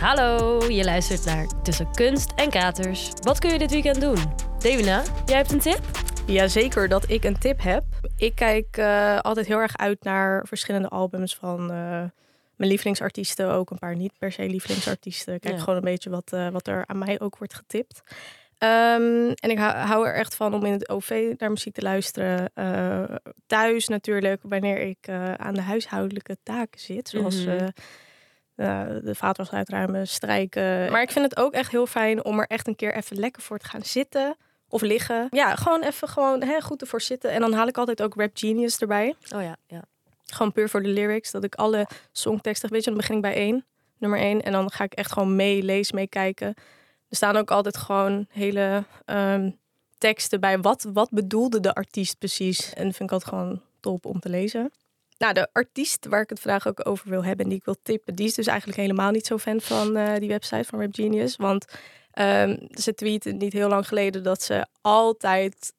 Hallo, je luistert naar Tussen Kunst en Katers. Wat kun je dit weekend doen? Devina, jij hebt een tip? Jazeker dat ik een tip heb. Ik kijk eh, altijd heel erg uit naar verschillende albums van uh, mijn lievelingsartiesten. Ook een paar niet per se lievelingsartiesten. Ik kijk Ja. gewoon een beetje wat, eh, wat er aan mij ook wordt getipt. Ehm, en ik hou, er echt van om in het OV naar muziek te luisteren. Eh, thuis natuurlijk, wanneer ik eh, aan de huishoudelijke taken zit. Zoals Mhm. eh, eh, de vaatwas uitruimen, strijken. Maar ik vind het ook echt heel fijn om er echt een keer even lekker voor te gaan zitten. Of liggen. Ja, gewoon even gewoon, hè, goed ervoor zitten. En dan haal ik altijd ook Rap Genius erbij. Oh ja, ja. Gewoon puur voor de lyrics. Dat ik alle songteksten, weet je, dan begin ik bij één, nummer één. En dan ga ik echt gewoon meelezen, meekijken. Er staan ook altijd gewoon hele ehm, teksten bij. Wat, wat bedoelde de artiest precies? En dat vind ik altijd gewoon top om te lezen. Nou, de artiest waar ik het vandaag ook over wil hebben en die ik wil tippen, die is dus eigenlijk helemaal niet zo fan van eh, die website van Rap Genius. Want ehm, ze tweette niet heel lang geleden dat ze altijd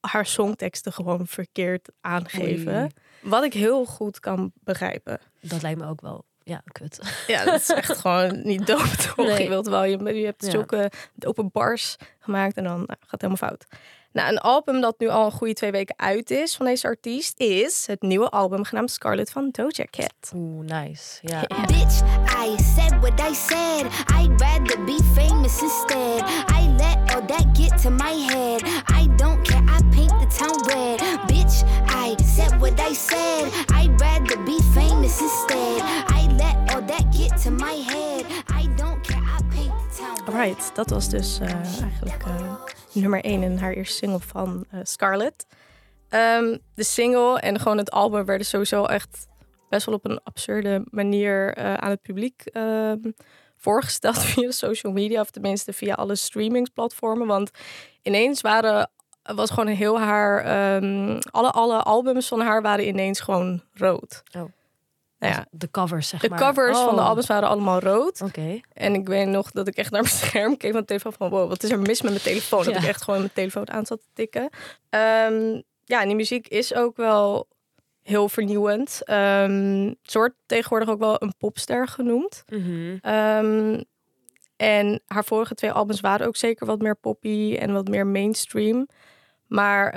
haar songteksten gewoon verkeerd aangeven. Oei. Wat ik heel goed kan begrijpen. Dat lijkt me ook wel, ja, kut. Ja, dat is echt gewoon niet dope, toch? Nee. Je wilt wel, je, je hebt Ja. zulke dope bars gemaakt en dan nou, gaat het helemaal fout. Nou, een album dat nu al een goede twee weken uit is van deze artiest is het nieuwe album genaamd Scarlet van Doja Cat. Oeh, nice. Ja. Bitch, I said what I said. I'd rather be famous instead. I let all that get to my head. I don't care, I paint the town red. Bitch, I said what I said. Alright, dat was dus eh, eigenlijk eh, nummer 1 en haar eerste single van eh, Scarlett. Ehm, de single en gewoon het album werden sowieso echt best wel op een absurde manier eh, aan het publiek ehm, voorgesteld via social media, of tenminste via alle streamingsplatformen. Want ineens waren, was gewoon heel haar, ehm, alle, alle albums van haar waren ineens gewoon rood. Oh. Nou ja, De covers, zeg de maar. covers van de Oh, albums waren allemaal rood. Oké. En ik weet nog dat ik echt naar mijn scherm keek van de telefoon van wow, wat is er mis met mijn telefoon? Dat ik echt gewoon mijn telefoon aan zat te tikken. Ehm, ja, en die muziek is ook wel heel vernieuwend. Ehm ze wordt tegenwoordig ook wel een popster genoemd. Mhm. Ehm, en haar vorige twee albums waren ook zeker wat meer poppy en wat meer mainstream. Maar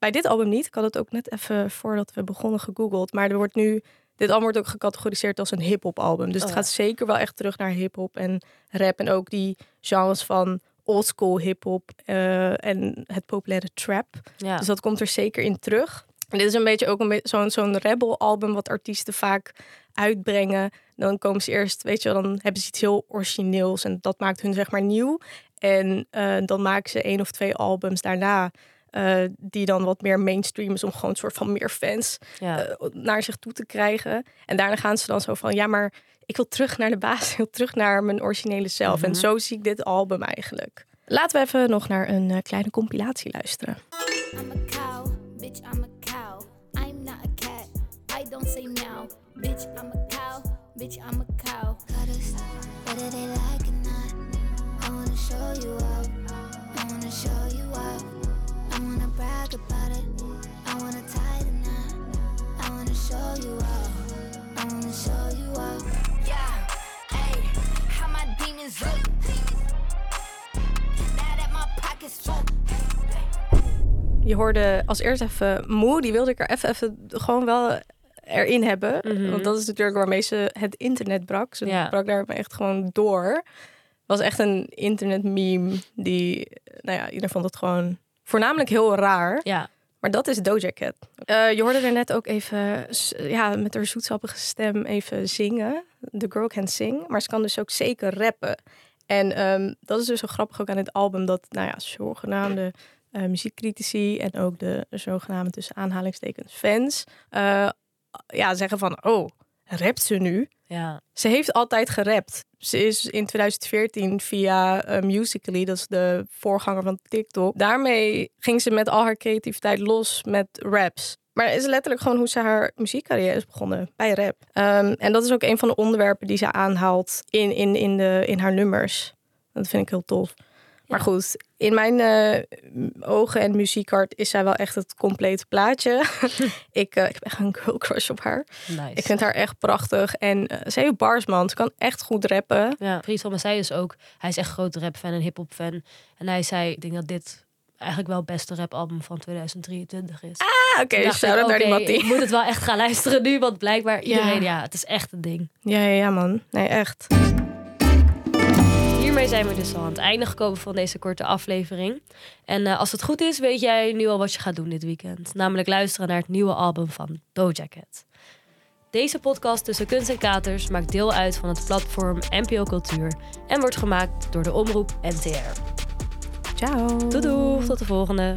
bij dit album niet. Ik had het ook net even voordat we begonnen gegoogeld. Maar er wordt nu, dit album wordt ook gecategoriseerd als een hip-hop album. Dus Oh het ja. gaat zeker wel echt terug naar hip-hop en rap. En ook die genres van oldschool hip-hop eh, en het populaire trap. Ja. Dus dat komt er zeker in terug. En dit is een beetje ook een zo'n zo'n rebel-album wat artiesten vaak uitbrengen. Dan komen ze eerst, weet je wel, dan hebben ze iets heel origineels en dat maakt hun zeg maar nieuw. En eh, dan maken ze één of twee albums daarna eh, die dan wat meer mainstream is om gewoon een soort van meer fans ja. eh, naar zich toe te krijgen. En daarna gaan ze dan zo van, ja, maar ik wil terug naar de basis, ik wil terug naar mijn originele zelf. En Mhm. zo zie ik dit album eigenlijk. Laten we even nog naar een eh, kleine compilatie luisteren. I'm a cow, bitch, I'm a cow. I'm not a cat, I don't say meow. Bitch, I'm a cow, bitch, I'm a cow. Wanna brag about it, I wanna tie the knot. I wanna show you up, I wanna show you up. Yeah, hey, how my demons look. Now that my pockets full. Je hoorde als eerst even Moe, die wilde ik er even, even gewoon wel erin hebben. Mhm. Want dat is natuurlijk waarmee ze het internet brak. Ze Ja. brak daar echt gewoon door. was echt een internet meme die, nou ja, iedereen vond het gewoon voornamelijk heel raar. ja. Maar dat is Doja Cat. Eh, je hoorde er net ook even ja, met haar zoetsappige stem even zingen. The girl can sing. Maar ze kan dus ook zeker rappen. En ehm, dat is dus zo grappig ook aan dit album. Dat nou ja, zogenaamde eh, muziekcritici en ook de zogenaamde tussen aanhalingstekens fans... eh, ja, zeggen van, oh, rapt ze nu? Ja. Ze heeft altijd gerapt. Ze is in 2014 via eh, Musical.ly, dat is de voorganger van TikTok. Daarmee ging ze met al haar creativiteit los met raps. Maar het is letterlijk gewoon hoe ze haar muziekcarrière is begonnen, bij rap. Ehm, en dat is ook een van de onderwerpen die ze aanhaalt in, in, in, de, in haar nummers. Dat vind ik heel tof. Maar goed, in mijn eh, ogen en muziekhart is zij wel echt het complete plaatje. ik, eh, ik heb echt een girl crush op haar. Nice. Ik vind haar echt prachtig. En eh, ze heeft bars, man. Ze kan echt goed rappen. Ja, vriend van zei dus ook, hij is echt groot rapfan en hip-hop fan. En hij zei, ik denk dat dit eigenlijk wel het beste rapalbum van 2023 is. Ah, oké. Dacht shout-out naar die ik moet het wel echt gaan luisteren nu, want blijkbaar Ja. iedereen, ja, het is echt een ding. Ja, ja, ja, man. Nee, echt. Hiermee zijn we dus al aan het einde gekomen van deze korte aflevering. En eh, als het goed is, weet jij nu al wat je gaat doen dit weekend. Namelijk luisteren naar het nieuwe album van Doja Cat. Deze podcast tussen kunst en katers maakt deel uit van het platform NPO Cultuur en wordt gemaakt door de omroep NTR. Ciao. Doei doei, tot de volgende.